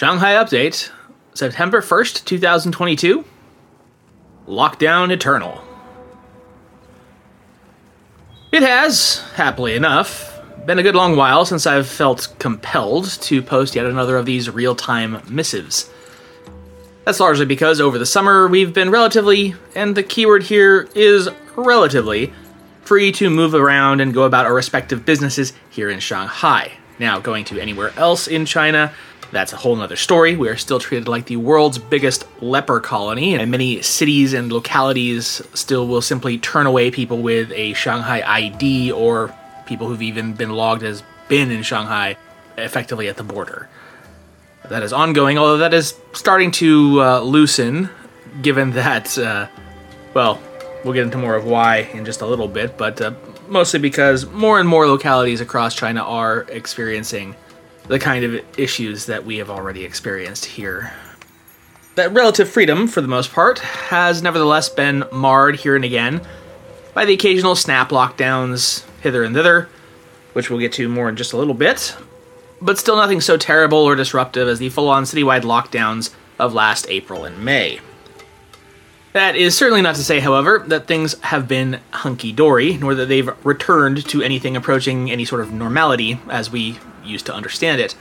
Shanghai Update, September 1st, 2022. Lockdown Eternal. It has, happily enough, been a good long while since I've felt compelled to post yet another of these real time missives. That's largely because over the summer we've been relatively, and the keyword here is relatively, free to move around and go about our respective businesses here in Shanghai. Now, going to anywhere else in China, that's a whole nother story. We are still treated like the world's biggest leper colony, and many cities and localities still will simply turn away people with a Shanghai ID or people who've even been logged as been in Shanghai effectively at the border. That is ongoing, although that is starting to uh, loosen, given that, uh, well, we'll get into more of why in just a little bit, but uh, mostly because more and more localities across China are experiencing the kind of issues that we have already experienced here. That relative freedom, for the most part, has nevertheless been marred here and again by the occasional snap lockdowns hither and thither, which we'll get to more in just a little bit, but still nothing so terrible or disruptive as the full on citywide lockdowns of last April and May. That is certainly not to say, however, that things have been hunky dory, nor that they've returned to anything approaching any sort of normality as we used to understand it.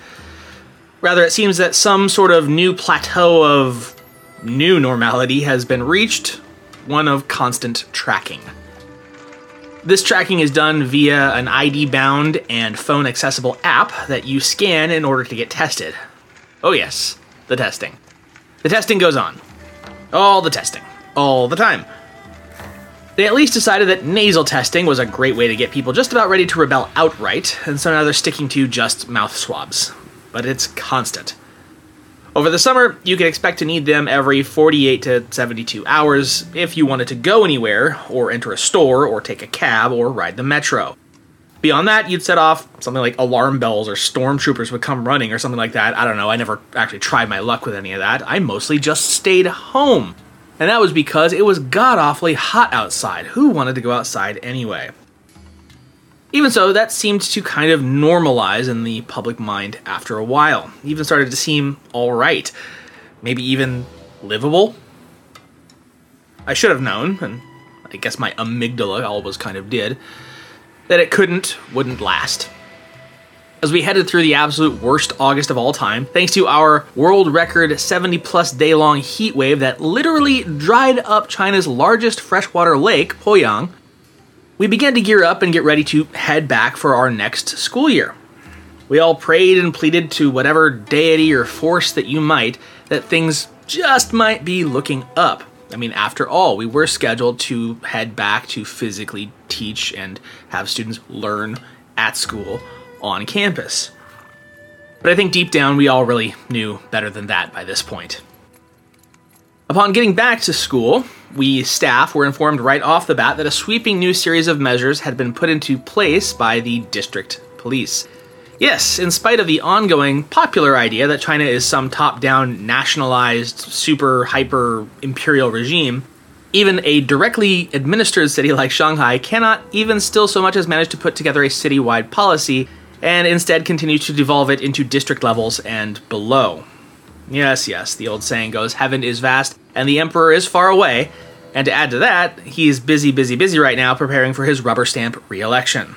Rather, it seems that some sort of new plateau of new normality has been reached, one of constant tracking. This tracking is done via an ID bound and phone accessible app that you scan in order to get tested. Oh, yes, the testing. The testing goes on. All the testing. All the time. They at least decided that nasal testing was a great way to get people just about ready to rebel outright, and so now they're sticking to just mouth swabs. But it's constant. Over the summer, you can expect to need them every 48 to 72 hours if you wanted to go anywhere, or enter a store, or take a cab, or ride the metro. Beyond that, you'd set off something like alarm bells or stormtroopers would come running or something like that. I don't know, I never actually tried my luck with any of that. I mostly just stayed home. And that was because it was god awfully hot outside. Who wanted to go outside anyway? Even so, that seemed to kind of normalize in the public mind after a while. Even started to seem alright. Maybe even livable. I should have known, and I guess my amygdala always kind of did, that it couldn't, wouldn't last. As we headed through the absolute worst August of all time, thanks to our world record 70 plus day long heat wave that literally dried up China's largest freshwater lake, Poyang, we began to gear up and get ready to head back for our next school year. We all prayed and pleaded to whatever deity or force that you might that things just might be looking up. I mean, after all, we were scheduled to head back to physically teach and have students learn at school on campus. But I think deep down we all really knew better than that by this point. Upon getting back to school, we staff were informed right off the bat that a sweeping new series of measures had been put into place by the district police. Yes, in spite of the ongoing popular idea that China is some top down, nationalized, super hyper imperial regime, even a directly administered city like Shanghai cannot even still so much as manage to put together a citywide policy and instead continues to devolve it into district levels and below. Yes, yes, the old saying goes heaven is vast and the emperor is far away, and to add to that, he's busy, busy, busy right now preparing for his rubber stamp re election.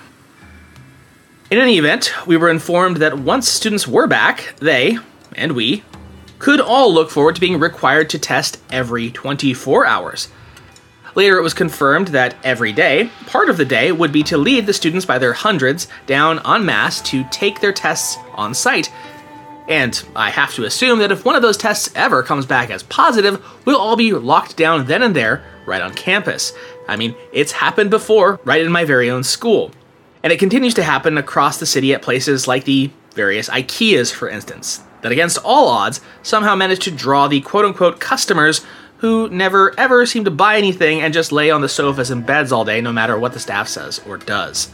In any event, we were informed that once students were back, they, and we, could all look forward to being required to test every 24 hours. Later, it was confirmed that every day, part of the day, would be to lead the students by their hundreds down en masse to take their tests on site. And I have to assume that if one of those tests ever comes back as positive, we'll all be locked down then and there, right on campus. I mean, it's happened before, right in my very own school. And it continues to happen across the city at places like the various IKEAs, for instance, that against all odds somehow manage to draw the quote unquote customers who never ever seem to buy anything and just lay on the sofas and beds all day no matter what the staff says or does.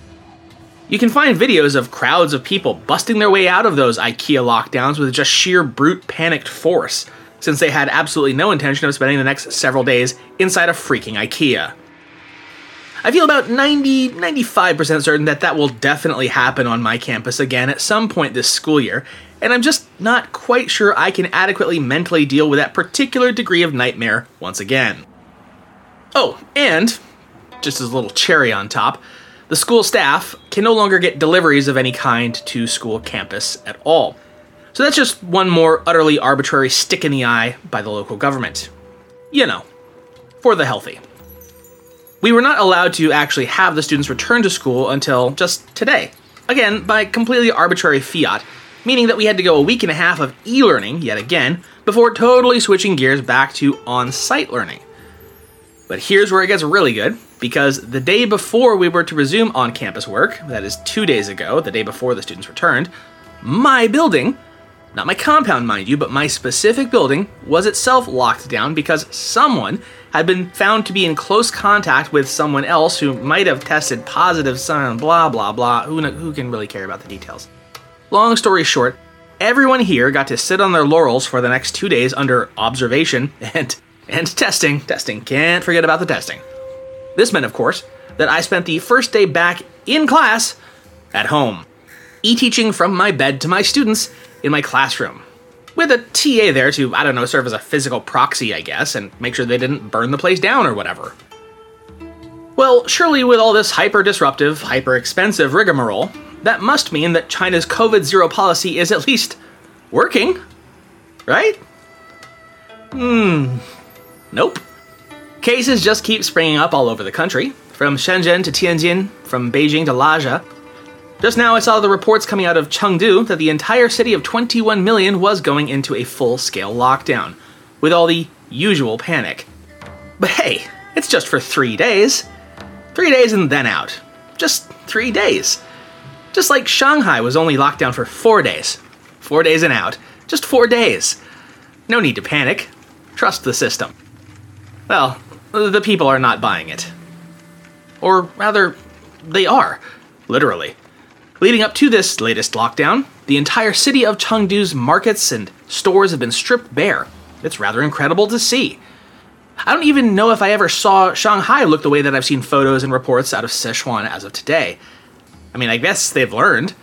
You can find videos of crowds of people busting their way out of those IKEA lockdowns with just sheer brute panicked force, since they had absolutely no intention of spending the next several days inside a freaking IKEA. I feel about 90 95% certain that that will definitely happen on my campus again at some point this school year, and I'm just not quite sure I can adequately mentally deal with that particular degree of nightmare once again. Oh, and, just as a little cherry on top, the school staff can no longer get deliveries of any kind to school campus at all. So that's just one more utterly arbitrary stick in the eye by the local government. You know, for the healthy. We were not allowed to actually have the students return to school until just today. Again, by completely arbitrary fiat, meaning that we had to go a week and a half of e learning, yet again, before totally switching gears back to on site learning. But here's where it gets really good, because the day before we were to resume on campus work, that is two days ago, the day before the students returned, my building, not my compound, mind you, but my specific building, was itself locked down because someone had been found to be in close contact with someone else who might have tested positive, blah blah blah. Who, who can really care about the details? Long story short, everyone here got to sit on their laurels for the next two days under observation and and testing. Testing. Can't forget about the testing. This meant, of course, that I spent the first day back in class at home, e teaching from my bed to my students in my classroom. With a TA there to, I don't know, serve as a physical proxy, I guess, and make sure they didn't burn the place down or whatever. Well, surely with all this hyper disruptive, hyper expensive rigmarole, that must mean that China's COVID zero policy is at least working, right? Hmm. Nope. Cases just keep springing up all over the country, from Shenzhen to Tianjin, from Beijing to Lhasa. Just now, I saw the reports coming out of Chengdu that the entire city of 21 million was going into a full scale lockdown, with all the usual panic. But hey, it's just for three days. Three days and then out. Just three days. Just like Shanghai was only locked down for four days. Four days and out. Just four days. No need to panic. Trust the system. Well, the people are not buying it. Or rather, they are. Literally. Leading up to this latest lockdown, the entire city of Chengdu's markets and stores have been stripped bare. It's rather incredible to see. I don't even know if I ever saw Shanghai look the way that I've seen photos and reports out of Sichuan as of today. I mean, I guess they've learned.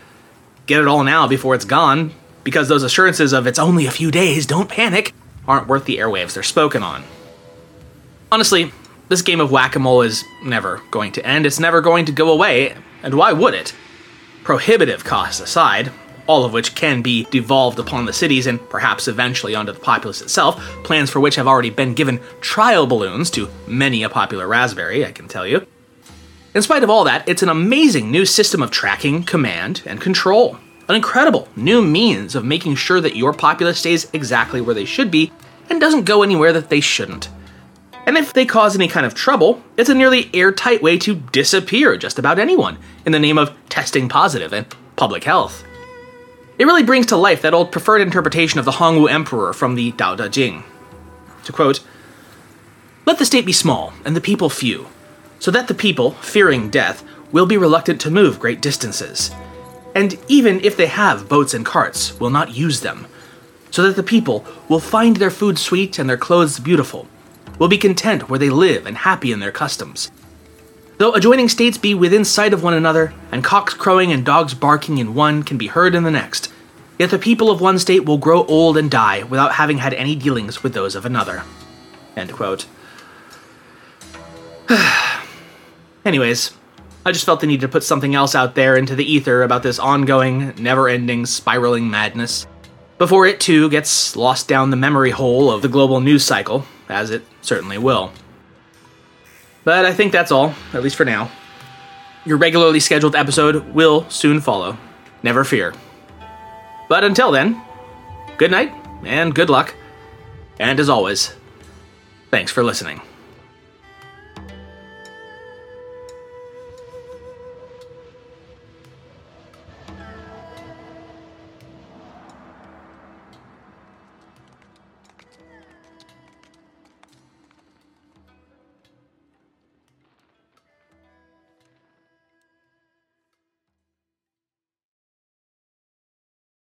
Get it all now before it's gone, because those assurances of it's only a few days, don't panic, aren't worth the airwaves they're spoken on. Honestly, this game of whack a mole is never going to end, it's never going to go away, and why would it? Prohibitive costs aside, all of which can be devolved upon the cities and perhaps eventually onto the populace itself, plans for which have already been given trial balloons to many a popular raspberry, I can tell you. In spite of all that, it's an amazing new system of tracking, command, and control. An incredible new means of making sure that your populace stays exactly where they should be and doesn't go anywhere that they shouldn't. And if they cause any kind of trouble, it's a nearly airtight way to disappear just about anyone in the name of testing positive and public health. It really brings to life that old preferred interpretation of the Hongwu Emperor from the Tao Te Ching. To quote, Let the state be small and the people few, so that the people, fearing death, will be reluctant to move great distances. And even if they have boats and carts, will not use them, so that the people will find their food sweet and their clothes beautiful, will be content where they live and happy in their customs. Though adjoining states be within sight of one another, and cocks crowing and dogs barking in one can be heard in the next, yet the people of one state will grow old and die without having had any dealings with those of another. End quote. Anyways, I just felt the need to put something else out there into the ether about this ongoing, never ending, spiraling madness. Before it too gets lost down the memory hole of the global news cycle, as it certainly will. But I think that's all, at least for now. Your regularly scheduled episode will soon follow. Never fear. But until then, good night and good luck. And as always, thanks for listening.